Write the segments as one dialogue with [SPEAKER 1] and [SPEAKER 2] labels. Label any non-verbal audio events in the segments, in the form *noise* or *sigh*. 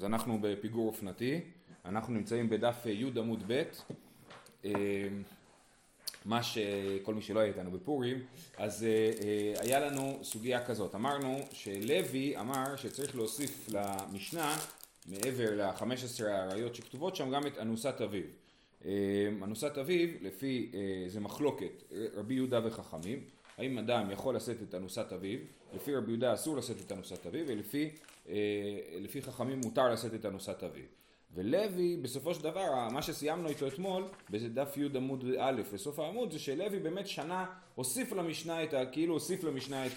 [SPEAKER 1] אז אנחנו בפיגור אופנתי, אנחנו נמצאים בדף י' עמוד ב', אה, מה שכל מי שלא היה איתנו בפורים, אז אה, אה, היה לנו סוגיה כזאת, אמרנו שלוי אמר שצריך להוסיף למשנה מעבר ל-15 האריות שכתובות שם גם את אנוסת אביו. אנוסת אביו, לפי, זה מחלוקת, רבי יהודה וחכמים, האם אדם יכול לשאת את אנוסת אביו, לפי רבי יהודה אסור לשאת את אנוסת אביו, ולפי לפי חכמים מותר לשאת את אנוסת אביו. ולוי בסופו של דבר, מה שסיימנו איתו אתמול, באיזה דף י' עמוד א', בסוף העמוד, זה שלוי באמת שנה הוסיף למשנה את ה... כאילו הוסיף למשנה את,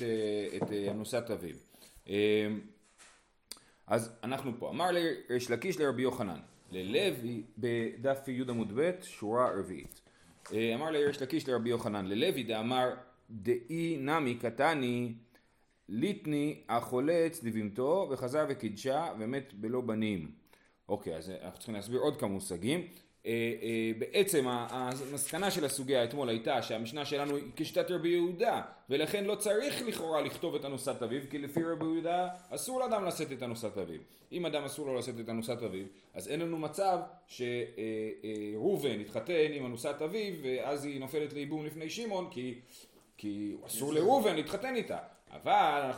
[SPEAKER 1] את אנוסת אביו. אז אנחנו פה. אמר לריש לקיש לרבי יוחנן, ללוי בדף י' עמוד ב', שורה רביעית. אמר לריש לקיש לרבי יוחנן, ללוי דאמר דאי נמי קטני ליטני החולץ לבהמתו וחזר וקידשה ומת בלא בנים. אוקיי, אז אנחנו צריכים להסביר עוד כמה מושגים. אה, אה, בעצם המסקנה של הסוגיה אתמול הייתה שהמשנה שלנו היא כשיטת רבי יהודה ולכן לא צריך לכאורה לכתוב את אנוסת אביו כי לפי רבי יהודה אסור לאדם לשאת את אנוסת אביו אם אדם אסור לו לשאת את אנוסת אביו אז אין לנו מצב שראובן יתחתן עם אנוסת אביו ואז היא נופלת לייבום לפני שמעון כי, כי אסור לראובן להתחתן איתה אבל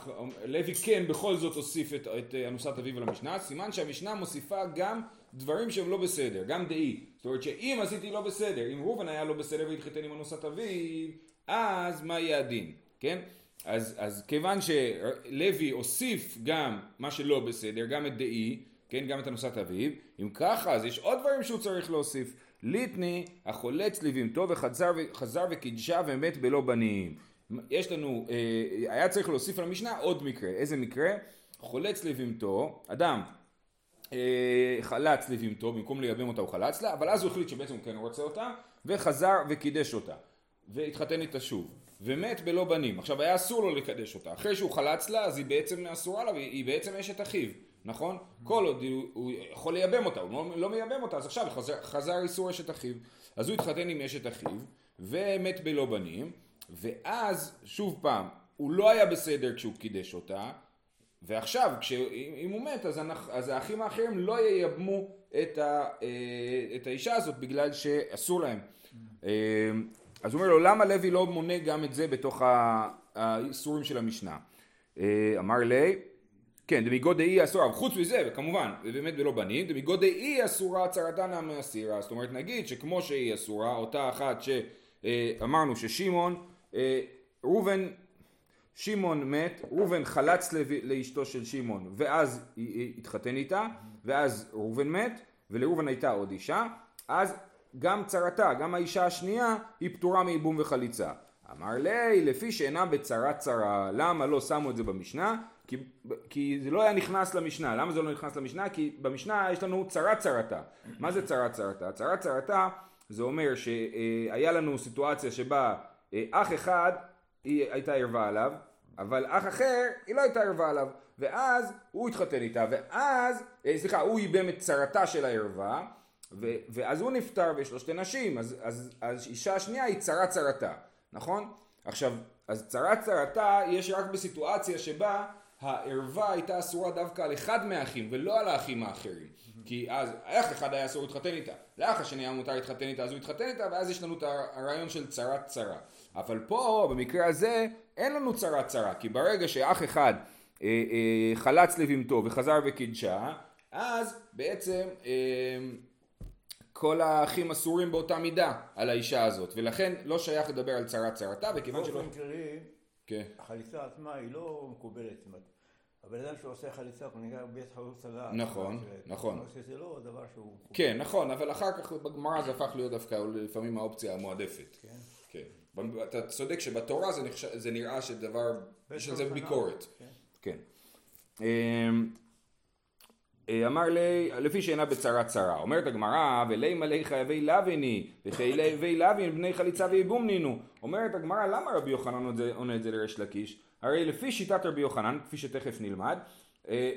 [SPEAKER 1] לוי כן בכל זאת הוסיף את, את אנוסת אביו למשנה, סימן שהמשנה מוסיפה גם דברים שהם לא בסדר, גם דאי. זאת אומרת שאם עשיתי לא בסדר, אם ראובן היה לא בסדר והתחתן עם אנוסת אביו, אז מה יהיה הדין, כן? אז, אז כיוון שלוי הוסיף גם מה שלא בסדר, גם את דאי, כן, גם את אנוסת אביו, אם ככה אז יש עוד דברים שהוא צריך להוסיף. ליטני החולץ לבהמתו וחזר וקידשה ומת בלא בנים. יש לנו, אה, היה צריך להוסיף למשנה עוד מקרה, איזה מקרה? חולץ לבהמתו, אדם אה, חלץ לבהמתו, במקום לייבם אותה הוא חלץ לה, אבל אז הוא החליט שבעצם הוא כן רוצה אותה, וחזר וקידש אותה, והתחתן איתה שוב, ומת בלא בנים. עכשיו היה אסור לו לקדש אותה, אחרי שהוא חלץ לה אז היא בעצם אסורה לה, היא בעצם אשת אחיו, נכון? כל עוד הוא, הוא יכול לייבם אותה, הוא לא, לא מייבם אותה, אז עכשיו חזר, חזר איסור אשת אחיו, אז הוא התחתן עם אשת אחיו, ומת בלא בנים, ואז, שוב פעם, הוא לא היה בסדר כשהוא קידש אותה, ועכשיו, אם הוא מת, אז, אנחנו, אז האחים האחרים לא ייבמו את, ה, אה, את האישה הזאת בגלל שאסור להם. אה, אז הוא אומר לו, למה לוי לא מונה גם את זה בתוך האיסורים של המשנה? אה, אמר לי, כן, דמיגוד דאי אסורה, חוץ מזה, וכמובן, באמת בלא בנים, דמיגוד דאי אסורה צרתנה מאסירה, זאת אומרת נגיד שכמו שהיא אסורה, אותה אחת שאמרנו ששמעון ראובן, שמעון מת, ראובן חלץ לאשתו של שמעון ואז התחתן איתה ואז ראובן מת ולראובן הייתה עוד אישה אז גם צרתה, גם האישה השנייה היא פטורה מייבום וחליצה. אמר לי, לפי שאינה בצרת צרה, למה לא שמו את זה במשנה? כי, כי זה לא היה נכנס למשנה. למה זה לא נכנס למשנה? כי במשנה יש לנו צרת צרתה. מה זה צרת צרתה? צרת צרתה זה אומר שהיה לנו סיטואציה שבה אה, אח אחד היא הייתה ערווה עליו, אבל אח אחר היא לא הייתה ערווה עליו, ואז הוא התחתן איתה, ואז, אה, סליחה, הוא ייבם את צרתה של הערווה, ואז הוא נפטר ויש לו שתי נשים, אז, אז, אז אישה השנייה היא צרת צרתה, נכון? עכשיו, אז צרת צרתה יש רק בסיטואציה שבה הערווה הייתה אסורה דווקא על אחד מהאחים ולא על האחים האחרים. כי אז אח אחד היה אסור להתחתן איתה, לאח השני היה מותר להתחתן איתה אז הוא התחתן איתה ואז יש לנו את הרעיון של צרת צרה. אבל פה במקרה הזה אין לנו צרת צרה כי ברגע שאח אחד אה, אה, חלץ לבהמתו וחזר וקידשה אז בעצם אה, כל האחים אסורים באותה מידה על האישה הזאת ולכן לא שייך לדבר על צרת צרתה וכיוון שלא...
[SPEAKER 2] באופן כללי, כן. החליצה עצמה היא לא מקובלת. הבן אדם שעושה חליצה, הוא נקרא בית חרוץ עלה.
[SPEAKER 1] נכון, נכון.
[SPEAKER 2] שזה לא דבר שהוא...
[SPEAKER 1] כן, נכון, אבל אחר כך בגמרא זה הפך להיות דווקא לפעמים האופציה המועדפת. כן. אתה צודק שבתורה זה, נחש... זה נראה שדבר, יש על זה ביקורת. כן. כן. אמ, אה, אמר לי, לפי שאינה בצרה צרה, אומרת הגמרא, ולי מלא חייבי לוויני, וחייבי לווין בני חליצה וייבום נינו. אומרת הגמרא, למה רבי יוחנן עונה את זה לריש לקיש? הרי לפי שיטת רבי יוחנן, כפי שתכף נלמד, אה,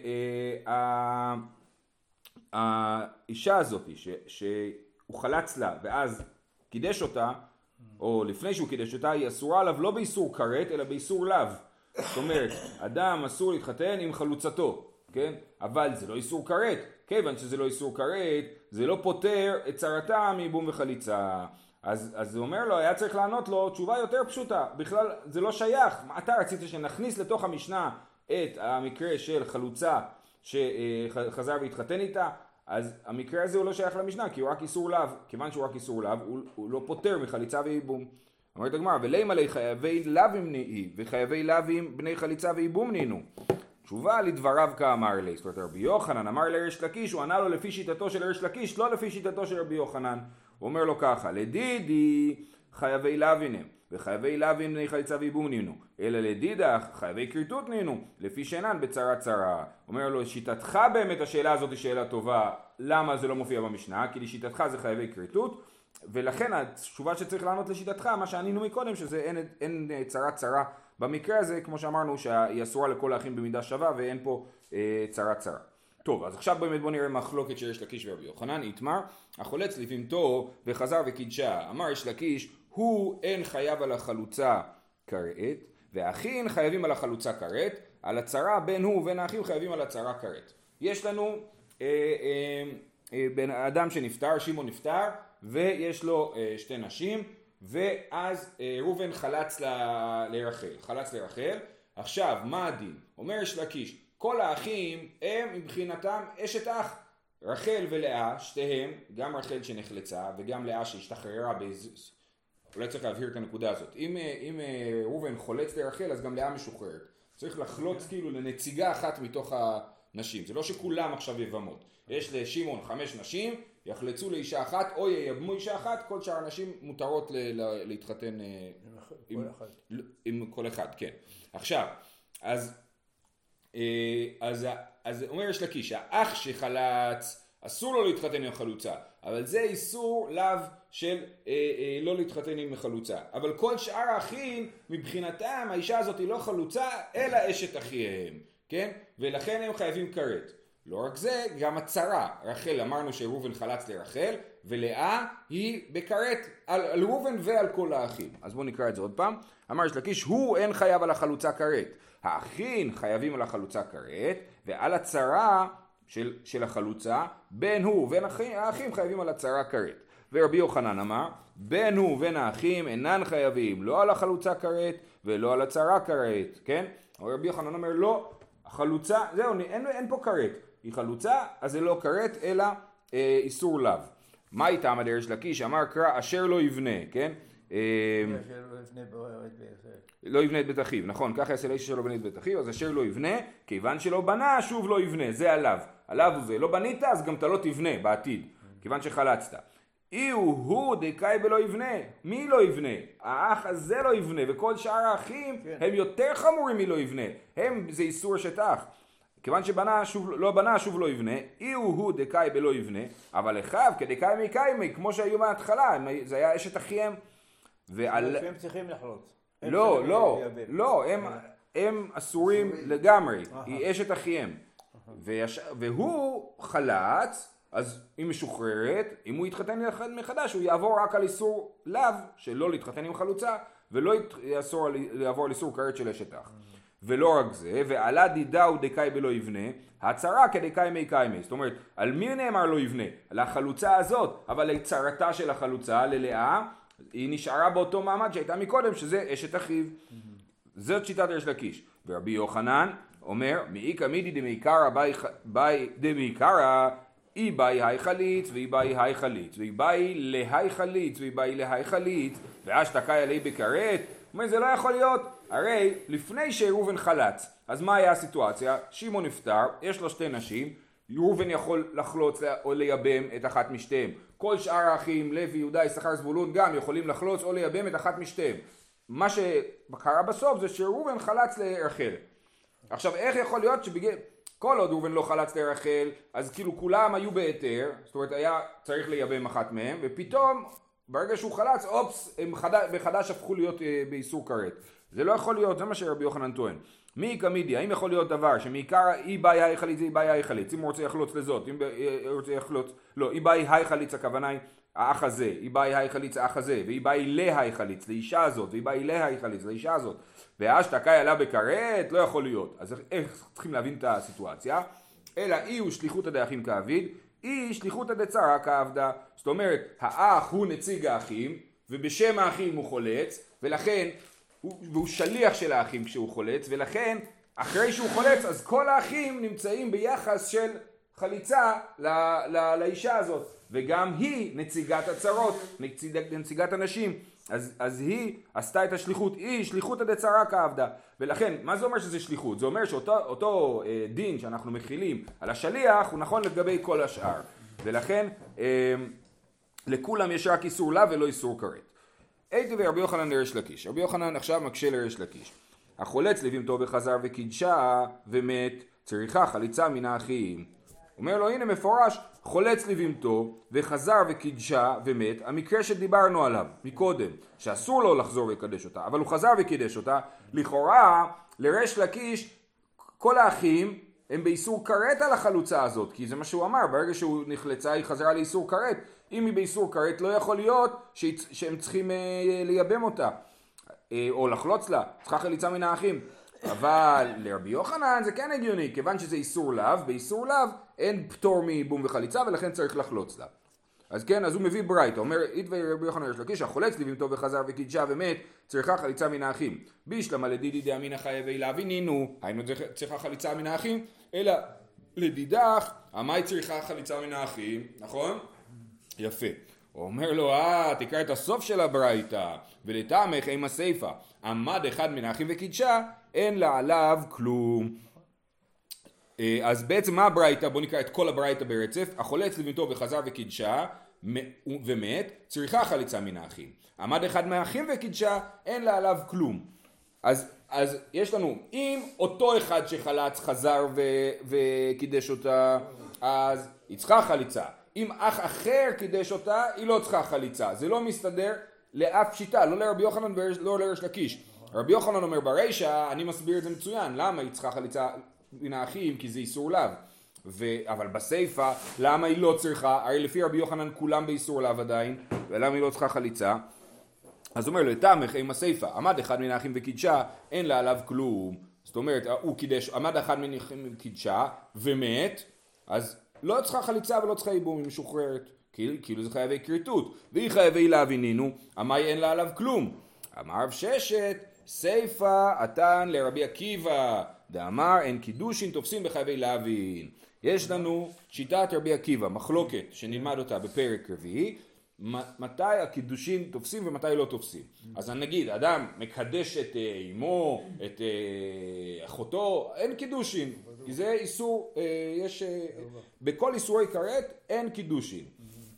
[SPEAKER 1] אה, האישה הזאת שהוא חלץ לה ואז קידש אותה, או לפני שהוא קידש אותה, היא אסורה עליו לא באיסור כרת אלא באיסור לאו. זאת אומרת, אדם אסור להתחתן עם חלוצתו. כן? אבל זה לא איסור כרת, כיוון שזה לא איסור כרת, זה לא פותר את צרתה מייבום וחליצה. אז, אז הוא אומר לו, היה צריך לענות לו תשובה יותר פשוטה, בכלל זה לא שייך, אתה רצית שנכניס לתוך המשנה את המקרה של חלוצה שחזר והתחתן איתה, אז המקרה הזה הוא לא שייך למשנה, כי הוא רק איסור לאו, כיוון שהוא רק איסור לאו, הוא, הוא לא פותר מחליצה וייבום. אומרת הגמרא, ולימה לי חייבי לאווים נהי, וחייבי לאווים בני חליצה וייבום נינו. תשובה לדבריו כאמר לי, זאת אומרת רבי יוחנן אמר לריש לקיש, הוא ענה לו לפי שיטתו של ריש לקיש, לא לפי שיטתו של רבי יוחנן. הוא אומר לו ככה, לדידי חייבי לאווין הם, וחייבי לאווין בני חליצה וייבום נינו, אלא לדידך חייבי כריתות נינו, לפי שאינן בצרה צרה. אומר לו, שיטתך באמת השאלה הזאת היא שאלה טובה, למה זה לא מופיע במשנה? כי לשיטתך זה חייבי כריתות. ולכן התשובה שצריך לענות לשיטתך, מה שענינו מקודם, שזה אין, אין צרה צרה במקרה הזה, כמו שאמרנו, שהיא אסורה לכל האחים במידה שווה ואין פה אה, צרה צרה. טוב, אז עכשיו באמת בוא נראה מחלוקת שיש לקיש ורבי יוחנן, איתמר, החולץ לבימתו וחזר וקידשה, אמר יש לקיש, הוא אין חייב על החלוצה כרת, והאחים חייבים על החלוצה כרת, על הצרה בין הוא ובין האחים חייבים על הצרה כרת. יש לנו אה, אה, אה, בן אדם שנפטר, שמעון נפטר, ויש לו אה, שתי נשים, ואז אה, ראובן חלץ ל... לרחל, חלץ לרחל, עכשיו מה הדין? אומר יש לקיש, כל האחים הם מבחינתם אשת אח, רחל ולאה, שתיהם, גם רחל שנחלצה וגם לאה שהשתחררה. אולי צריך להבהיר את הנקודה הזאת. אם, אה, אם ראובן חולץ לרחל אז גם לאה משוחררת. צריך לחלוץ כאילו לנציגה אחת מתוך הנשים. זה לא שכולם עכשיו יבמות. יש לשמעון חמש נשים, יחלצו לאישה אחת או ייבמו אישה אחת, כל שאר הנשים מותרות ל- ל- להתחתן אה, עם,
[SPEAKER 2] כל אחד.
[SPEAKER 1] עם כל אחד, כן. עכשיו, אז, אה, אז, אז אומר יש לקיש, האח שחלץ, אסור לו להתחתן עם חלוצה, אבל זה איסור לאו של אה, אה, לא להתחתן עם חלוצה. אבל כל שאר האחים, מבחינתם האישה הזאת היא לא חלוצה, אלא אשת אחיהם, כן? ולכן הם חייבים כרת. לא רק זה, גם הצרה. רחל, אמרנו שראובן חלץ לרחל, ולאה היא בכרת על, על ראובן ועל כל האחים. אז בואו נקרא את זה עוד פעם. אמר יש לקיש, הוא אין חייב על החלוצה כרת. האחים חייבים על החלוצה כרת, ועל הצרה של, של החלוצה, בין הוא ובין האחים, האחים חייבים על הצרה כרת. ורבי יוחנן אמר, בין הוא ובין האחים אינן חייבים לא על החלוצה כרת ולא על הצרה כרת, כן? רבי יוחנן אומר לא, החלוצה, זהו, אין, אין פה כרת. היא חלוצה, אז זה לא כרת, אלא אה, איסור לאו. מה איתם הדרש לקיש? אמר קרא אשר לא יבנה, כן? אה, לא יבנה את בית אחיו, נכון, ככה יעשה לאיש אשר לא בנה את בית אחיו, אז אשר לא יבנה, כיוון שלא בנה, שוב לא יבנה, זה עליו. עליו הוא זה, לא בנית, אז גם אתה לא תבנה בעתיד, כיוון שחלצת. אי הוא הוא דקאי בלא יבנה, מי לא יבנה? האח הזה לא יבנה, וכל שאר האחים
[SPEAKER 2] כן.
[SPEAKER 1] הם יותר חמורים מלא יבנה, הם זה איסור אשת אח. כיוון שבנה שוב לא בנה שוב לא יבנה, אי הוא הוא דקאי בלא יבנה, אבל אחיו כדקאי מי קיימי, כמו שהיו מההתחלה, זה היה אשת אחיהם. ועל...
[SPEAKER 2] הם צריכים לחלוץ. הם
[SPEAKER 1] לא, לא. לא, הם, הם אסורים לגמרי, היא אשת אחיהם. ויש... והוא חלץ, אז היא משוחררת, אם הוא יתחתן מחדש הוא יעבור רק על איסור לאו שלא להתחתן עם חלוצה, ולא יאסור יעבור על איסור כרת של אשת אח. ולא רק זה, ועלה דידאו דקאי בלא יבנה, הצרה כדקאי מי קיימי. זאת אומרת, על מי נאמר לא יבנה? על החלוצה הזאת, אבל לצרתה של החלוצה, ללאה, היא נשארה באותו מעמד שהייתה מקודם, שזה אשת אחיו. זאת שיטת ריש לקיש. ורבי יוחנן אומר, מאיכא מידי דמעיקרא באי דמעיקרא אי באי היי חליץ ואי באי היי חליץ ואי באי להי חליץ ואי באי להי חליץ ואשתקאי עלי בכרת. הוא אומר זה לא יכול להיות, הרי לפני שראובן חלץ, אז מה היה הסיטואציה? שמעון נפטר, יש לו שתי נשים, ראובן יכול לחלוץ או לייבם את אחת משתיהם. כל שאר האחים, לוי, יהודה, יששכר, זבולון גם יכולים לחלוץ או לייבם את אחת משתיהם. מה שקרה בסוף זה שראובן חלץ לרחל. עכשיו איך יכול להיות שבגלל... כל עוד ראובן לא חלץ לרחל, אז כאילו כולם היו בהיתר, זאת אומרת היה צריך לייבם אחת מהם, ופתאום ברגע שהוא חלץ, אופס, הם חדש, מחדש הפכו להיות אה, באיסור כרת. זה לא יכול להיות, זה מה שרבי יוחנן טוען. מי קמידי, האם יכול להיות דבר שמעיקר אי באי היי חליץ אי באי היי חליץ, אם הוא רוצה לחלוץ לזאת, אם הוא רוצה לחלוץ, לא, אי באי היי חליץ הכוונה היא האח הזה, אי באי היי חליץ האח הזה, ואי באי להי חליץ לאישה הזאת, ואי באי להי חליץ לאישה הזאת, והשתקאי עלה בכרת, לא יכול להיות. אז איך צריכים להבין את הסיטואציה? אלא אי הוא שליחותא דאחים כאביד, אי שליחותא דצרה כעבדה. זאת אומרת, האח הוא נציג האחים, ובשם האחים הוא חולץ, ולכן, הוא, והוא שליח של האחים כשהוא חולץ, ולכן אחרי שהוא חולץ אז כל האחים נמצאים ביחס של חליצה ל, ל, לאישה הזאת, וגם היא נציגת הצרות, נציג, נציגת הנשים, אז, אז היא עשתה את השליחות, היא שליחותא דצרה כעבדה, ולכן מה זה אומר שזה שליחות? זה אומר שאותו אותו, אה, דין שאנחנו מכילים על השליח הוא נכון לגבי כל השאר, ולכן אה, לכולם יש רק איסור לה ולא איסור כרת. הייתי ורבי יוחנן לריש לקיש. רבי יוחנן עכשיו מקשה לריש לקיש. החולץ לבימתו וחזר וקידשה ומת, צריכה חליצה מן האחים. אומר לו הנה מפורש, חולץ לבימתו וחזר וקידשה ומת, המקרה שדיברנו עליו מקודם, שאסור לו לחזור ולקדש אותה, אבל הוא חזר וקידש אותה, לכאורה לריש לקיש כל האחים הם באיסור כרת על החלוצה הזאת, כי זה מה שהוא אמר, ברגע שהוא נחלצה היא חזרה לאיסור כרת, אם היא באיסור כרת לא יכול להיות שהם צריכים אה, לייבם אותה אה, או לחלוץ לה, צריכה חליצה מן האחים. אבל לרבי יוחנן זה כן הגיוני, כיוון שזה איסור לאו, באיסור לאו אין פטור מייבום וחליצה ולכן צריך לחלוץ לה. אז כן, אז הוא מביא ברייתא, אומר איתווי רבי יוחנן יש לקיש, החולץ לבימתו וחזר וקידשה ומת, צריכה חליצה מן האחים. בישלמה לדידי דאמינא חייבי להבינינו, היינו צריכה חליצה מן האחים, אלא לדידך, המאי צריכה חליצה מן האחים, נכון? יפה. הוא אומר לו, אה, תקרא את הסוף של הברייתא, ולטעמך עם הסיפא, עמד אחד מן האחים וקידשה, אין לה עליו כלום. אה, אז בעצם מה הברייתא? בואו נקרא את כל הברייתא ברצף. החולץ לביתו וחזר וקידשה ומת, צריכה חליצה מן האחים. עמד אחד מהאחים וקידשה, אין לה עליו כלום. אז, אז יש לנו, אם אותו אחד שחלץ חזר ו, וקידש אותה, אז היא צריכה חליצה. אם אח אחר קידש אותה, היא לא צריכה חליצה. זה לא מסתדר לאף שיטה, לא לרבי יוחנן ולא לריש לקיש. רבי יוחנן אומר ברישא, אני מסביר את זה מצוין, למה היא צריכה חליצה מן האחים? כי זה איסור לאו. ו... אבל בסיפא, למה היא לא צריכה? הרי לפי רבי יוחנן כולם באיסור לאו עדיין, ולמה היא לא צריכה חליצה? אז אומר לו, תמך עם הסיפא, עמד אחד מן האחים וקידשה, אין לה עליו כלום. זאת אומרת, הוא קידש, עמד אחד מן האחים וקידשה, ומת, אז לא צריכה חליצה ולא צריכה ייבום, היא משוחררת. כאילו זה חייבי כריתות. והיא חייבי להבינינו, המאי אין לה עליו כלום. אמר רב ששת, סיפא עתן לרבי עקיבא, דאמר אין קידושין תופסים בחייבי להבין. יש לנו שיטת רבי עקיבא, מחלוקת, שנלמד אותה בפרק רביעי, מתי הקידושין תופסים ומתי לא תופסים. אז נגיד, אדם מקדש את אה, אמו, את אה, אחותו, אין קידושין, כי זה איסור, אה, יש, בכל איסורי כרת אין קידושין.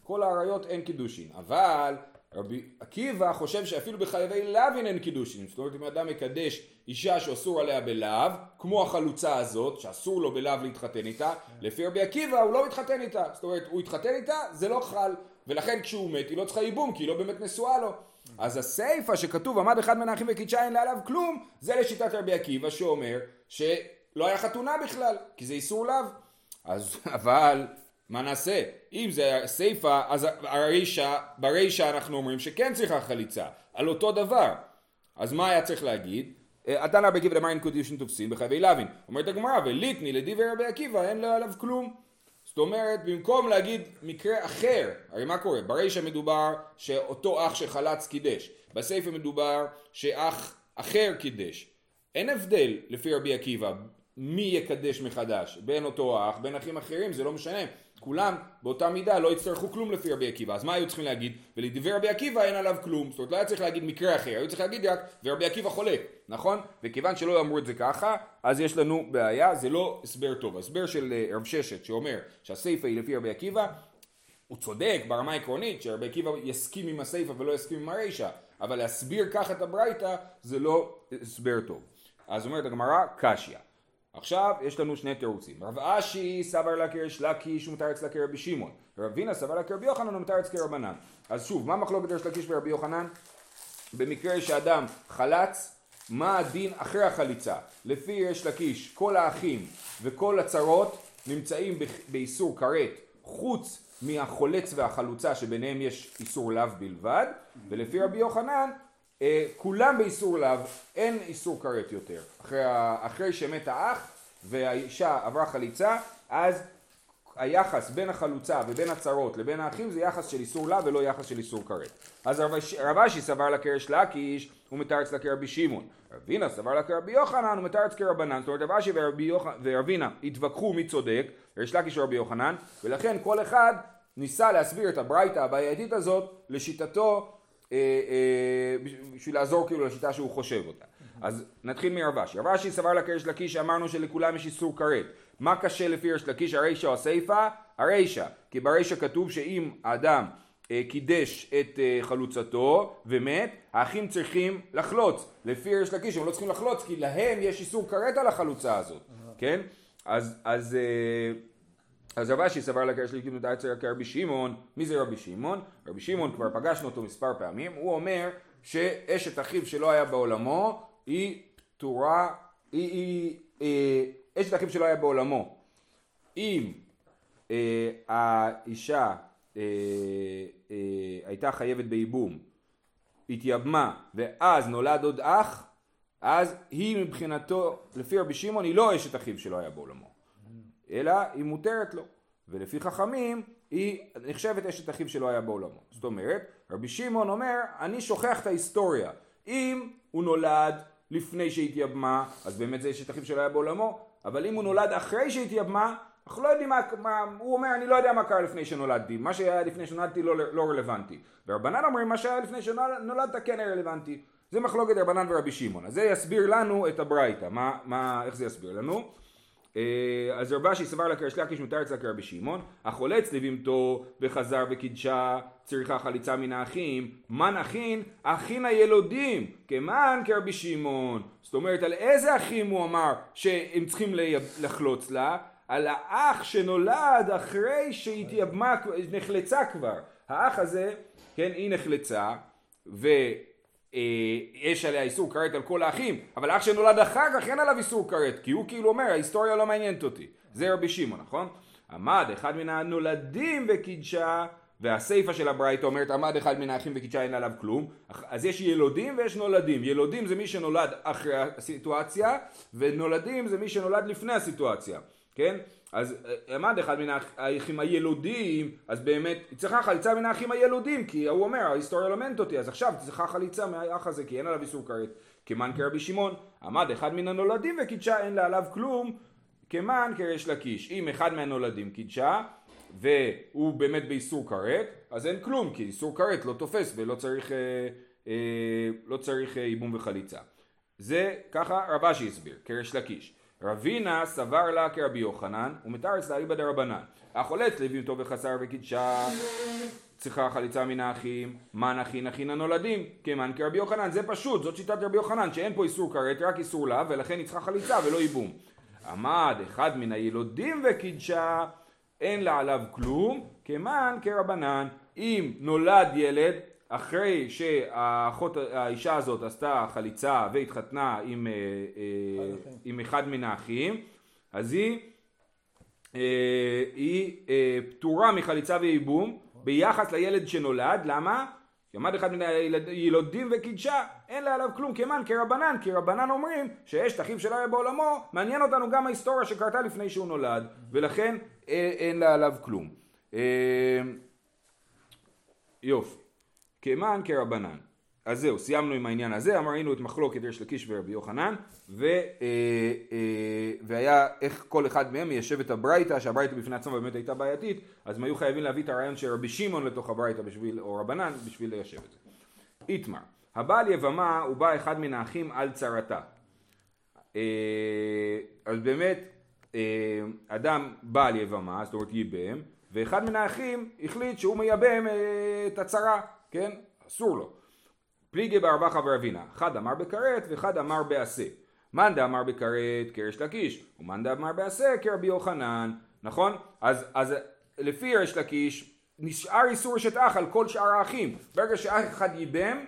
[SPEAKER 1] כל האריות אין קידושין, אבל רבי עקיבא חושב שאפילו בחייבי להבין אין קידושין, זאת אומרת אם אדם מקדש אישה שאסור עליה בלאו, כמו החלוצה הזאת, שאסור לו בלאו להתחתן איתה, לפי רבי עקיבא הוא לא מתחתן איתה, זאת אומרת הוא התחתן איתה, זה לא חל, ולכן כשהוא מת היא לא צריכה ייבום, כי היא לא באמת נשואה לו. אז הסיפא שכתוב עמד אחד מן האחים וקידשה אין לה עליו כלום, זה לשיטת רבי עקיבא שאומר שלא היה חתונה בכלל, כי זה איסור לאו. אז אבל מה נעשה? אם זה סיפא, אז הרישא, ברישא אנחנו אומרים שכן צריכה חליצה, על אותו דבר. אז מה היה צריך להגיד? התנא רבי עקיבא דמר אין קודישין תופסין בחייבי לוין. אומרת הגמרא, וליטני לדיבר רבי עקיבא אין עליו כלום. זאת אומרת, במקום להגיד מקרה אחר, הרי מה קורה? ברישא מדובר שאותו אח שחלץ קידש, בסיפא מדובר שאח אחר קידש. אין הבדל לפי רבי עקיבא מי יקדש מחדש, בין אותו אח, בין אחים אחרים, זה לא משנה. כולם באותה מידה לא יצטרכו כלום לפי רבי עקיבא. אז מה היו צריכים להגיד? ולדברי רבי עקיבא אין עליו כלום. זאת אומרת לא היה צריך להגיד מקרה אחר, היו צריך להגיד רק ורבי עקיבא חולק, נכון? וכיוון שלא אמרו את זה ככה, אז יש לנו בעיה, זה לא הסבר טוב. הסבר של אה, רב ששת שאומר שהסיפא היא לפי רבי עקיבא, הוא צודק ברמה העקרונית שרבי עקיבא יסכים עם הסיפא ולא יסכים עם הרישא, אבל להסביר ככה את הברייתא זה לא הסבר טוב. אז אומרת הגמרא, קשיא. עכשיו יש לנו שני תירוצים. רב אשי סבר לה כריש לקיש ומותר אצלה כרבי שמעון. רב וינה סבר לה כרבי יוחנן ומותר אצלה כרבנן. אז שוב, מה מחלוקת ריש לקיש ורבי יוחנן? במקרה שאדם חלץ מה הדין אחרי החליצה? לפי יש לקיש, כל האחים וכל הצרות נמצאים באיסור כרת, חוץ מהחולץ והחלוצה שביניהם יש איסור לאו בלבד, ולפי רבי יוחנן כולם באיסור לאו, אין איסור כרת יותר. אחרי, אחרי שמת האח והאישה עברה חליצה, אז היחס בין החלוצה ובין הצרות לבין האחים זה יחס של איסור לאו ולא יחס של איסור כרת. אז רב אשי סבר לה כרש לקיש ומתרץ לה כרבי שמעון. רבינה סבר לה כרבי יוחנן ומתרץ כרבנן. זאת אומרת רב אשי ורבינה התווכחו מי צודק, ריש לקיש ורבי יוחנן, ולכן כל אחד ניסה להסביר את הברייתא הבעייתית הזאת לשיטתו אה, אה, בשביל לעזור כאילו לשיטה שהוא חושב אותה. אז נתחיל מרבשי. רבשי סבר לה כרש לקיש אמרנו שלכולם יש איסור כרת. מה קשה לפי ריש לקיש הרישא או הסיפא? הרישא. כי ברישא כתוב שאם האדם אה, קידש את אה, חלוצתו ומת, האחים צריכים לחלוץ. לפי ריש לקיש הם לא צריכים לחלוץ כי להם יש איסור כרת על החלוצה הזאת, כן? אז, אז, אה, אז רבשי סבר לקרש לקיש אצל כרבי שמעון, מי זה רבי שמעון? רבי שמעון כבר פגשנו אותו מספר פעמים, הוא אומר שאשת אחיו שלא היה בעולמו היא פטורה, היא, היא, היא אשת אחיו שלא היה בעולמו. אם אה, האישה אה, אה, הייתה חייבת בייבום, התייבמה, ואז נולד עוד אח, אז היא מבחינתו, לפי רבי שמעון, היא לא אשת אחיו שלא היה בעולמו, אלא היא מותרת לו. ולפי חכמים, היא נחשבת אשת אחיו שלא היה בעולמו. זאת אומרת, רבי שמעון אומר, אני שוכח את ההיסטוריה. אם הוא נולד לפני שהתייבמה, אז באמת זה אשת אחיו שלא היה בעולמו, אבל אם הוא נולד אחרי שהתייבמה, אנחנו לא יודעים מה, מה, הוא אומר אני לא יודע מה קרה לפני שנולדתי, מה שהיה לפני שנולדתי לא, לא רלוונטי. ורבנן אומרים מה שהיה לפני שנולדת כן רלוונטי. זה מחלוקת רבנן ורבי שמעון. אז זה יסביר לנו את הברייתא, מה, מה, איך זה יסביר לנו? אה, אז רבשי סבר לה קרש לקיש מותר אצלה כרבי שמעון, החולץ לבימתו וחזר וקידשה צריכה חליצה מן האחים, מן אחין? אחין הילודים, כמן כרבי שמעון. זאת אומרת על איזה אחים הוא אמר שהם צריכים לחלוץ לה? על האח שנולד אחרי שהתייבמה, נחלצה כבר. האח הזה, כן, היא נחלצה, ו... אה, יש עליה איסור כרת על כל האחים, אבל אח שנולד אחר כך אין עליו איסור כרת, כי הוא כאילו אומר ההיסטוריה לא מעניינת אותי. זה רבי שמעון, נכון? עמד אחד מן הנולדים וקידשה, והסיפה של הברייתא אומרת עמד אחד מן האחים וקידשה אין עליו כלום, אז יש ילודים ויש נולדים. ילודים זה מי שנולד אחרי הסיטואציה, ונולדים זה מי שנולד לפני הסיטואציה, כן? אז אה, עמד אחד מן האחים הילודים, אז באמת צריכה חליצה מן האחים הילודים, כי הוא אומר ההיסטוריה מעניינת אותי, אז עכשיו צריכה חליצה מהאח הזה, כי אין עליו איסור כרת. כמן כרבי שמעון, עמד אחד מן הנולדים וקידשה אין לה עליו כלום, כמן כריש לקיש. אם אחד מהנולדים קידשה, והוא באמת באיסור כרת, אז אין כלום, כי איסור כרת לא תופס ולא צריך, אה, אה, לא צריך אה, ייבום וחליצה. זה ככה רבשי הסביר, כריש לקיש. רבינה סבר לה כרבי יוחנן ומתרס לאליבא דרבנן. החולץ לביותו וחסר וקידשה צריכה חליצה מן האחים, מן אחין אחין הנולדים, כמן כרבי יוחנן, זה פשוט, זאת שיטת רבי יוחנן, שאין פה איסור כרת, רק איסור לה, ולכן היא צריכה חליצה ולא ייבום. עמד אחד מן הילודים וקידשה, אין לה עליו כלום, כמן כרבנן, אם נולד ילד, אחרי שהאחות, האישה הזאת עשתה חליצה והתחתנה עם, אה, אה, עם אחד מן האחים, אז היא, אה, היא פטורה מחליצה וייבום ביחס לילד שנולד, למה? כי עמד אחד מן הילודים וקידשה, אין לה עליו כלום כמן כרבנן, כי רבנן אומרים שיש את אחיו של אריה בעולמו, מעניין אותנו גם ההיסטוריה שקרתה לפני שהוא נולד, ולכן אין לה עליו כלום. יופי. כמן כרבנן. אז זהו, סיימנו עם העניין הזה, אמרנו את מחלוקת ריש לקיש ורבי יוחנן, ו, אה, אה, והיה איך כל אחד מהם מיישב את הברייתא, שהברייתא בפני עצמה באמת הייתה בעייתית, אז הם היו חייבים להביא את הרעיון של רבי שמעון לתוך הברייתא בשביל, או רבנן, בשביל ליישב את זה. איתמר, הבעל יבמה הוא בא אחד מן האחים על צרתה. אה, אז באמת, אה, אדם בעל יבמה, זאת אומרת ייבם, ואחד מן האחים החליט שהוא מייבם אה, את הצרה. כן? אסור לו. פליגי בר חבר אבינה, אחד אמר בכרת ואחד אמר בעשה. מאן דאמר בכרת כרש לקיש, ומאן דאמר בעשה כרבי יוחנן, נכון? אז, אז לפי רש לקיש נשאר איסור אשת אח על כל שאר האחים. ברגע שאח אחד ייבם,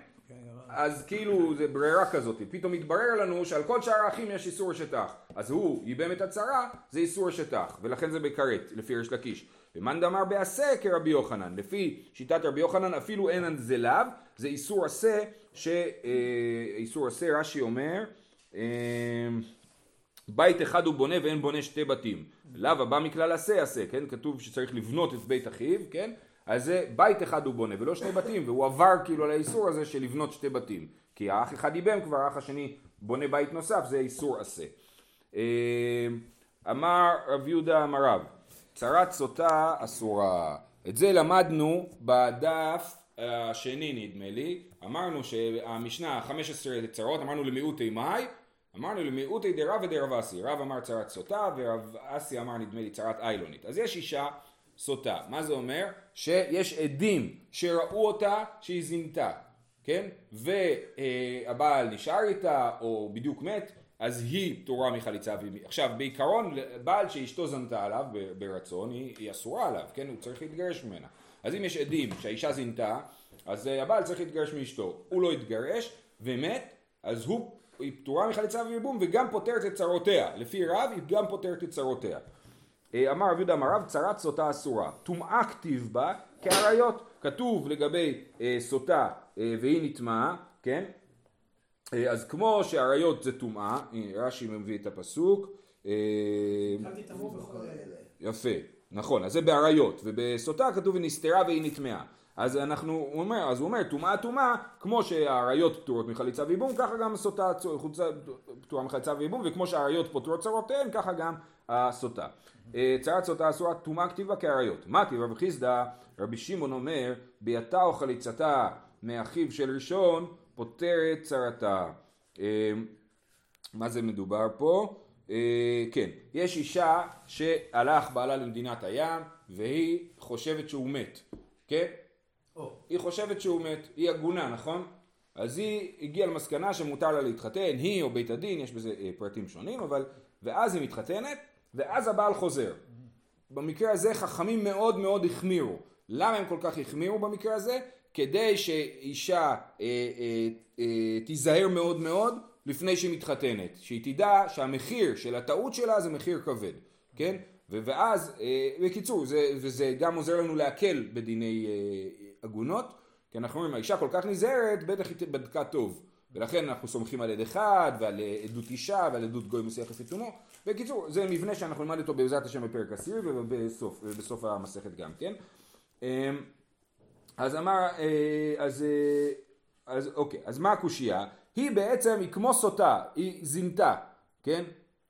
[SPEAKER 1] אז כאילו זה ברירה כזאת, פתאום מתברר לנו שעל כל שאר האחים יש איסור שטח, אז הוא ייבם את הצרה, זה איסור שטח, ולכן זה בכרת, לפי ריש לקיש. ומאן דאמר בעשה כרבי יוחנן, לפי שיטת רבי יוחנן אפילו אין על זה איסור עשה, שאיסור אה, עשה רש"י אומר, אה, בית אחד הוא בונה ואין בונה שתי בתים. לאו הבא מכלל עשה עשה, כן? כתוב שצריך לבנות את בית אחיו, כן? אז זה בית אחד הוא בונה ולא שני בתים, והוא עבר כאילו על האיסור הזה של לבנות שתי בתים. כי האח אחד ייבם כבר, האח השני בונה בית נוסף, זה איסור עשה. אה, אמר רב יהודה אמר רב, צרת סוטה אסורה. את זה למדנו בדף השני נדמה לי, אמרנו שהמשנה 15 צרות, אמרנו למיעוטי מאי, אמרנו למיעוטי דרב ודרב אסי, רב אמר צרת סוטה ורב אסי אמר נדמה לי צרת איילונית. אז יש אישה סוטה, מה זה אומר? שיש עדים שראו אותה שהיא זינתה, כן? והבעל נשאר איתה או בדיוק מת, אז היא פטורה מחליצה. עכשיו בעיקרון בעל שאשתו זנתה עליו ברצון היא, היא אסורה עליו, כן? הוא צריך להתגרש ממנה. אז אם יש עדים שהאישה זינתה, אז אה, הבעל צריך להתגרש מאשתו. הוא לא התגרש ומת, אז הוא, היא פטורה מחליצה וייבום וגם פותרת את צרותיה. לפי רב היא גם פותרת את צרותיה. אה, אמר רב יהודה אמר רב צרת סוטה אסורה. טומאה כתיב בה כאריות. כתוב לגבי אה, סוטה אה, והיא נטמעה, כן? אה, אז כמו שאריות זה טומאה, רש"י מביא את הפסוק. אה, יפה, נכון, אז זה באריות, ובסוטה כתוב ונסתרה והיא נטמעה. אז אנחנו, הוא אומר, אז הוא אומר, טומאה טומאה, כמו שהאריות פטורות מחליצה וייבום, ככה גם הסוטה פטורה מחליצה וייבום, וכמו שהאריות פוטרות צרותיהן, ככה גם הסוטה. אה, צרת סוטה אסורה טומאה כתיבה כאריות. מה כתיב רבי חיסדא, רבי שמעון אומר, ביאתה או חליצתה מאחיו של ראשון, פותרת צרתה. אה, מה זה מדובר פה? אה, כן, יש אישה שהלך בעלה למדינת הים והיא חושבת שהוא מת, כן? Oh. היא חושבת שהוא מת, היא הגונה, נכון? אז היא הגיעה למסקנה שמותר לה להתחתן, היא או בית הדין, יש בזה אה, פרטים שונים, אבל... ואז היא מתחתנת, ואז הבעל חוזר. במקרה הזה חכמים מאוד מאוד החמירו. למה הם כל כך החמירו במקרה הזה? כדי שאישה אה, אה, אה, תיזהר מאוד מאוד לפני שהיא מתחתנת, שהיא תדע שהמחיר של הטעות שלה זה מחיר כבד, כן? ואז, אה, בקיצור, זה, וזה גם עוזר לנו להקל בדיני אה, עגונות, כי אנחנו אומרים, האישה כל כך נזהרת, בטח היא בדקה טוב. ולכן אנחנו סומכים על עד אחד, ועל עדות אישה, ועל עדות גוי מסייח לפתרונו. בקיצור, זה מבנה שאנחנו נלמד אותו בעזרת השם בפרק עשירי ובסוף, ובסוף המסכת גם כן. אז אמר, אה, אז, אה, אז אוקיי, אז מה הקושייה? היא בעצם, היא כמו סוטה, היא זינתה, כן?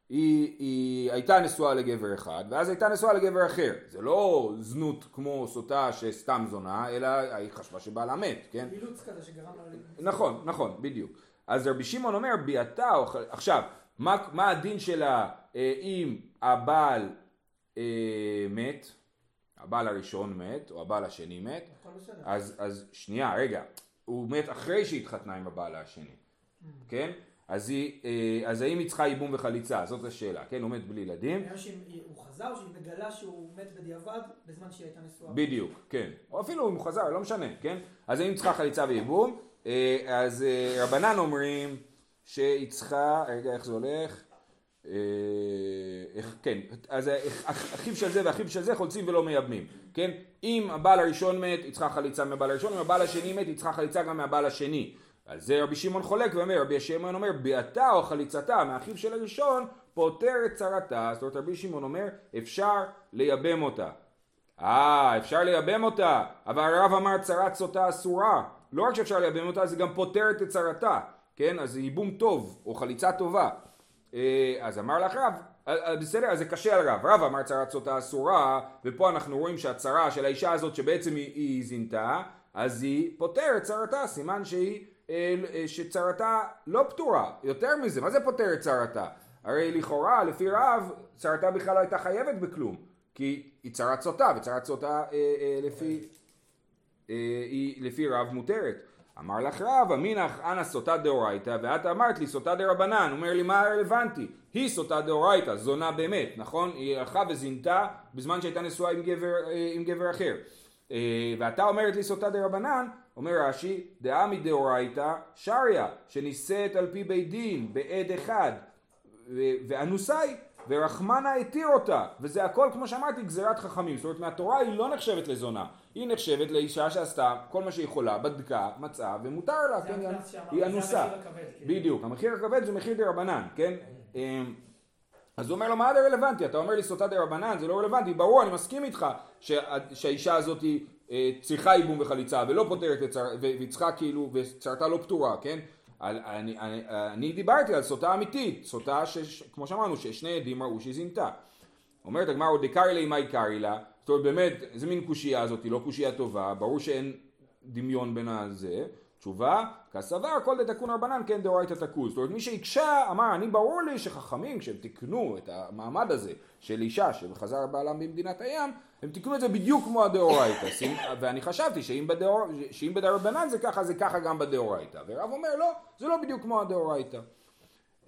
[SPEAKER 1] היא, היא הייתה נשואה לגבר אחד, ואז הייתה נשואה לגבר אחר. זה לא זנות כמו סוטה שסתם זונה, אלא היא חשבה שבעלה מת, כן?
[SPEAKER 3] אילוץ כזה שגרם
[SPEAKER 1] לה... נכון, נכון, בדיוק. אז רבי שמעון אומר, ביאתה. עכשיו, מה, מה הדין שלה אה, אם הבעל אה, מת, הבעל הראשון מת, או הבעל השני מת, אז, אז שנייה, רגע, הוא מת אחרי שהתחתנה עם הבעל השני, mm. כן? אז, היא, אה, אז האם היא צריכה ייבום וחליצה? זאת השאלה, כן? הוא מת בלי ילדים.
[SPEAKER 3] הוא חזר או שהיא מגלה שהוא מת בדיעבד בזמן שהיא הייתה נשואה?
[SPEAKER 1] בדיוק, כן. או אפילו אם הוא חזר, לא משנה, כן? אז האם היא צריכה חליצה וייבום? אה, אז אה, רבנן אומרים שהיא צריכה, רגע, איך זה הולך? איך, כן, אז אחיו של זה ואחיו של זה חולצים ולא מייבמים, כן? אם הבעל הראשון מת, היא צריכה חליצה מהבעל הראשון, אם הבעל השני מת, היא צריכה חליצה גם מהבעל השני. על זה רבי שמעון חולק ואומר, רבי שמעון אומר, ביאתה או חליצתה מאחיו של הראשון, פותר את צרתה. זאת אומרת, רבי שמעון אומר, אפשר לייבם אותה. אה, אפשר לייבם אותה, אבל הרב אמר צרת סוטה אסורה. לא רק שאפשר לייבם אותה, זה גם פותר את צרתה. כן, אז זה ייבום טוב, או חליצה טובה. אה, אז אמר לך רב, אה, אה, בסדר, אז זה קשה על רב. רב אמר צרת סוטה אסורה, ופה אנחנו רואים שהצרה של האישה הזאת שבעצם היא, היא זינתה, אז היא פותרת צרתה, סימן שהיא שצרתה לא פתורה, יותר מזה, מה זה פותר את צרתה? הרי לכאורה, לפי רב, צרתה בכלל לא הייתה חייבת בכלום, כי היא צרת סוטה, וצרת סוטה אה, אה, לפי, אה, היא לפי רב מותרת. אמר לך רב, אמינך אנא סוטה דאורייתא, ואת אמרת לי סוטה דרבנן, אומר לי מה הרלוונטי? היא סוטה דאורייתא, זונה באמת, נכון? היא הלכה וזינתה בזמן שהייתה נשואה עם גבר, אה, עם גבר אחר. אה, ואתה אומרת לי סוטה דה רבנן, אומר רש"י, דעמי דאורייתא שריה, שנישאת על פי בית דין בעד אחד, ו- ואנוסאי, ורחמנה התיר אותה, וזה הכל כמו שאמרתי גזירת חכמים, זאת אומרת מהתורה היא לא נחשבת לזונה, היא נחשבת לאישה שעשתה כל מה שהיא יכולה, בדקה, מצאה, ומותר לה, כן, היא
[SPEAKER 3] זה
[SPEAKER 1] אנוסה,
[SPEAKER 3] כן.
[SPEAKER 1] בדיוק, המחיר הכבד זה מחיר דה רבנן, כן, אמ, אז הוא אומר לו מה זה רלוונטי, אתה אומר לי סוטה דה רבנן, זה לא רלוונטי, ברור, אני מסכים איתך שה- שהאישה הזאת היא, אה, צריכה ייבום וחליצה ולא פותרת והיא צריכה כאילו, וצרתה לא פתורה, כן? על, אני, אני, אני דיברתי על סוטה אמיתית, סוטה שכמו שאמרנו ששני עדים ראו שהיא זינתה. אומרת הגמרא עוד דקארי לה מאי קארי לה, זאת אומרת באמת, איזה מין קושייה הזאת, לא קושייה טובה, ברור שאין דמיון בין הזה. תשובה, כסבר כל דתקון רבנן כן דאורייתא תקוז. זאת אומרת מי שהקשה אמר אני ברור לי שחכמים כשהם תיקנו את המעמד הזה של אישה שחזר בעלם במדינת הים הם תיקנו את זה בדיוק כמו הדאורייתא *laughs* ואני חשבתי שאם, בדאור, שאם בדרבנן זה ככה זה ככה גם בדאורייתא. ורב אומר לא זה לא בדיוק כמו הדאורייתא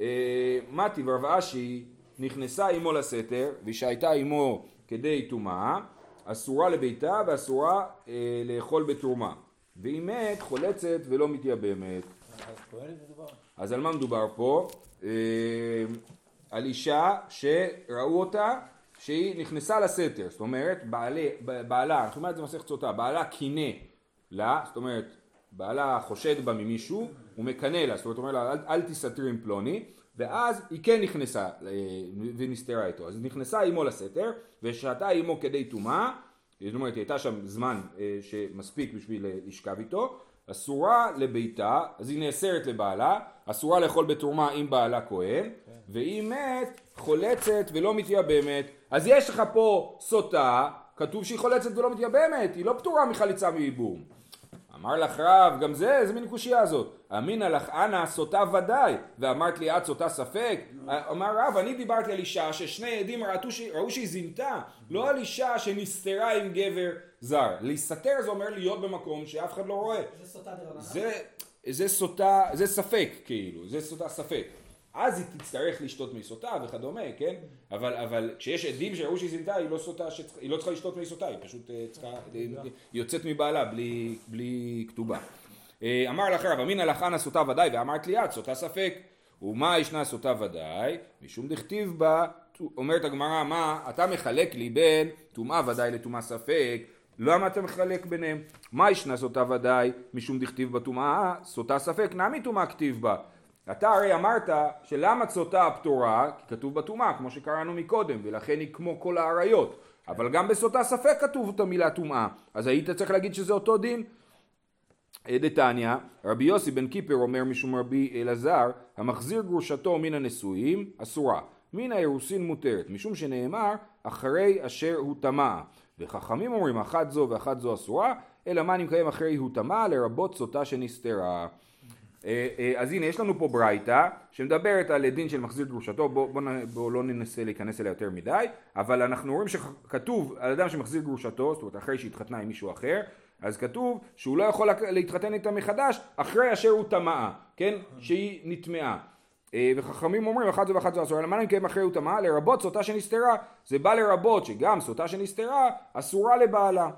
[SPEAKER 1] אה, מתי ורב אשי נכנסה עמו לסתר ושהייתה עמו כדי טומאה אסורה לביתה ואסורה אה, לאכול בתרומה והיא מת חולצת ולא מתייבמת
[SPEAKER 2] אז
[SPEAKER 1] על מה מדובר פה? אה, על אישה שראו אותה שהיא נכנסה לסתר, זאת אומרת בעלי, בעלה, אנחנו אומרים את זה במסכת סוטה, בעלה קינא לה, זאת אומרת בעלה חושד בה ממישהו, הוא מקנא לה, זאת אומרת הוא אומר לה אל, אל תסתרי עם פלוני, ואז היא כן נכנסה אה, ונסתרה איתו, אז נכנסה עמו לסתר ושהתה עמו כדי טומאה, זאת אומרת היא הייתה שם זמן אה, שמספיק בשביל אה, לשכב איתו, אסורה לביתה, אז היא נאסרת לבעלה, אסורה לאכול בתרומה אם בעלה כהן, והיא מת, חולצת ולא מתייבמת. אז יש לך פה סוטה, כתוב שהיא חולצת ולא מתייבמת, היא לא פטורה מחליצה וייבום. אמר לך רב, גם זה, איזה מין קושייה הזאת. אמינא לך אנא סוטה ודאי, ואמרת לי את סוטה ספק? אמר רב, אני דיברתי על אישה ששני עדים ראו, שהיא זינתה, לא על אישה שנסתרה עם גבר זר. להסתתר זה אומר להיות במקום שאף אחד לא רואה.
[SPEAKER 3] זה סוטה דרבנן.
[SPEAKER 1] זה סוטה, זה ספק כאילו, זה סוטה ספק. אז היא תצטרך לשתות מי סוטה וכדומה, כן? אבל, אבל כשיש עדים שראו שהיא זינתה, היא לא סוטה, שצריך- היא לא צריכה לשתות מי סוטה, היא פשוט אה, צריכה, היא יוצאת מבעלה בלי, בלי כתובה. אה, אמר לך רב, אמינא לך אנא סוטה ודאי, ואמרת לי את סוטה ספק. ומה ישנה סוטה ודאי? משום דכתיב בה, אומרת הגמרא, מה, אתה מחלק לי בין טומאה ודאי לטומאה ספק, למה אתה מחלק ביניהם? מה ישנה סוטה ודאי? משום דכתיב בטומאה, סוטה ספק, נמי טומאה כתיב בה. אתה הרי אמרת שלמה סוטה פטורה, כי כתוב בטומאה, כמו שקראנו מקודם, ולכן היא כמו כל האריות. אבל גם בסוטה ספק כתוב את המילה טומאה, אז היית צריך להגיד שזה אותו דין. דתניא, רבי יוסי בן קיפר אומר משום רבי אלעזר, המחזיר גרושתו מן הנשואים, אסורה. מן האירוסין מותרת, משום שנאמר, אחרי אשר הוא טמא. וחכמים אומרים, אחת זו ואחת זו אסורה, אלא מה נמקיים אחרי הוא טמא, לרבות סוטה שנסתרה. אה, אה, אז הנה יש לנו פה ברייתא שמדברת על דין של מחזיר גרושתו בואו בוא, בוא לא ננסה להיכנס אליה יותר מדי אבל אנחנו רואים שכתוב על אדם שמחזיר גרושתו זאת אומרת אחרי שהתחתנה עם מישהו אחר אז כתוב שהוא לא יכול להתחתן איתה מחדש אחרי אשר הוא טמאה כן? שהיא נטמעה. אה, וחכמים אומרים אחת זו ואחת זו אסורה למה נקיים אחרי הוא טמאה? לרבות סוטה שנסתרה. זה בא לרבות שגם סוטה שנסתרה אסורה לבעלה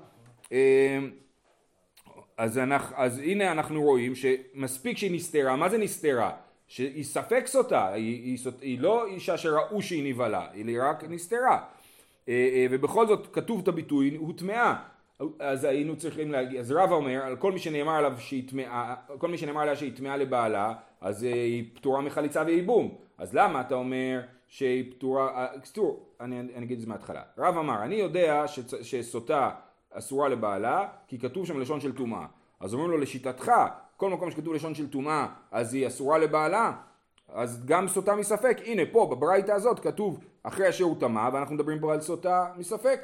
[SPEAKER 1] אז, אנחנו, אז הנה אנחנו רואים שמספיק שהיא נסתרה, מה זה נסתרה? שהיא ספק סוטה, היא, היא, היא לא אישה שראו שהיא נבהלה, היא רק נסתרה. אה, אה, ובכל זאת כתוב את הביטוי, הוטמעה. אז היינו צריכים להגיד, אז רבא אומר, על כל מי שנאמר עליו שהיא טמאה, כל מי שנאמר עליה שהיא טמאה לבעלה, אז אה, היא פטורה מחליצה וייבום. אז למה אתה אומר שהיא פטורה, תראו, אני, אני אגיד את זה מההתחלה. רב אמר, אני יודע שסוטה אסורה לבעלה, כי כתוב שם לשון של טומאה. אז אומרים לו, לשיטתך, כל מקום שכתוב לשון של טומאה, אז היא אסורה לבעלה? אז גם סוטה מספק, הנה פה בברייתא הזאת כתוב אחרי אשר הוא טמא, ואנחנו מדברים פה על סוטה מספק.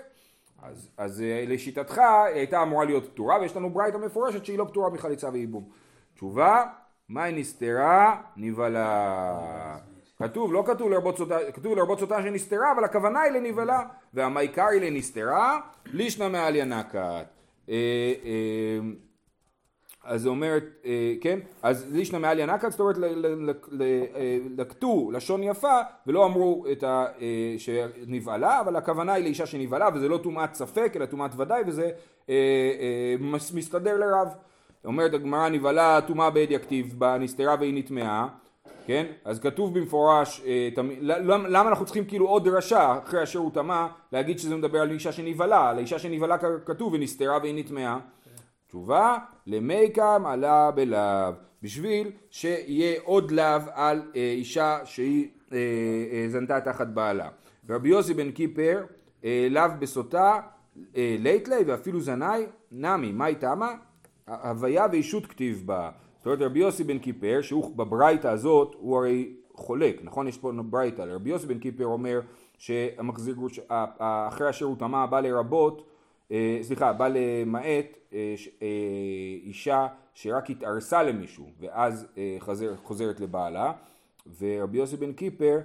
[SPEAKER 1] אז, אז אה, לשיטתך היא הייתה אמורה להיות פטורה, ויש לנו ברייתא מפורשת שהיא לא פטורה מחליצה וייבום. תשובה, מאי נסתרה נבהלה. כתוב, לא כתוב לרבות סוטה, כתוב לרבות סוטה שנסתרה, אבל הכוונה היא לנבהלה. והמייקר היא לנסתרה, לישנא מעל ינקת. אה, אה, אז אומרת, אה, כן, אז לישנא מעל ינקת, זאת אומרת לקטו לשון יפה ולא אמרו את ה... שנבהלה, אבל הכוונה היא לאישה שנבהלה וזה לא טומאת ספק אלא טומאת ודאי וזה מס- מסתדר לרב. אומרת הגמרא נבהלה טומאה בעד יכתיב בה נסתרה והיא נטמעה, כן? אז כתוב במפורש, אה, למה אנחנו צריכים כאילו עוד דרשה אחרי אשר הוא טמא להגיד שזה מדבר על אישה שנבהלה, על האישה שנבהלה כתוב ונסתרה והיא נטמעה. תשובה, למיקם עלה בלאו, בשביל שיהיה עוד לאו על אה, אישה שהיא אה, זנתה תחת בעלה. רבי יוסי בן קיפר, לאו בסוטה, אה, לייטלי ואפילו זנאי, נמי, מאי תמה? הוויה ואישות כתיב בה. זאת אומרת רבי יוסי בן קיפר, שהוא בברייתא הזאת, הוא הרי חולק, נכון? יש פה ברייתא, רבי יוסי בן קיפר אומר שהמחזיר גרוש, אחרי אשר הוא טמא בא לרבות אה, סליחה, בא למעט אה, אה, אישה שרק התארסה למישהו ואז חוזרת לבעלה ורבי יוסי בן קיפר אה,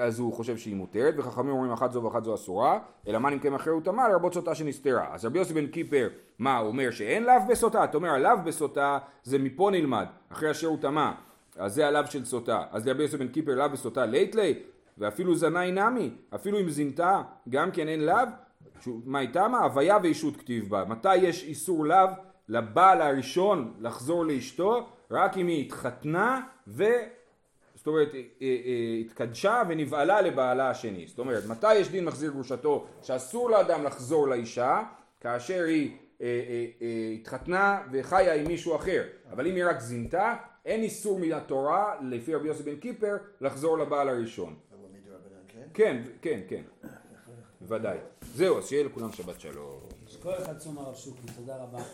[SPEAKER 1] אז הוא חושב שהיא מותרת וחכמים אומרים אחת זו ואחת זו אסורה אלא מה נמכם אחרי הוא טמא לרבות סוטה שנסתרה אז רבי יוסי בן קיפר מה הוא אומר שאין לאו בסוטה אתה אומר הלאו בסוטה זה מפה נלמד אחרי אשר הוא טמא אז זה הלאו של סוטה אז רבי יוסי בן קיפר לאו בסוטה לייטלי ואפילו זנאי נמי אפילו אם זינתה גם כן אין לאו מה איתה מה? הוויה ואישות כתיב בה. מתי יש איסור לאו לבעל הראשון לחזור לאשתו? רק אם היא התחתנה ו... זאת אומרת, אה, אה, התקדשה ונבעלה לבעלה השני. זאת אומרת, מתי יש דין מחזיר גרושתו שאסור לאדם לחזור לאישה כאשר היא אה, אה, אה, התחתנה וחיה עם מישהו אחר. אבל אם היא רק זינתה, אין איסור מהתורה, לפי רבי יוסי בן קיפר, לחזור לבעל הראשון.
[SPEAKER 2] כן?
[SPEAKER 1] כן, כן, כן. ודאי. זהו, אז שיהיה לכולם שבת שלום.
[SPEAKER 4] שכל אחד צום הרב שוקי, תודה רבה.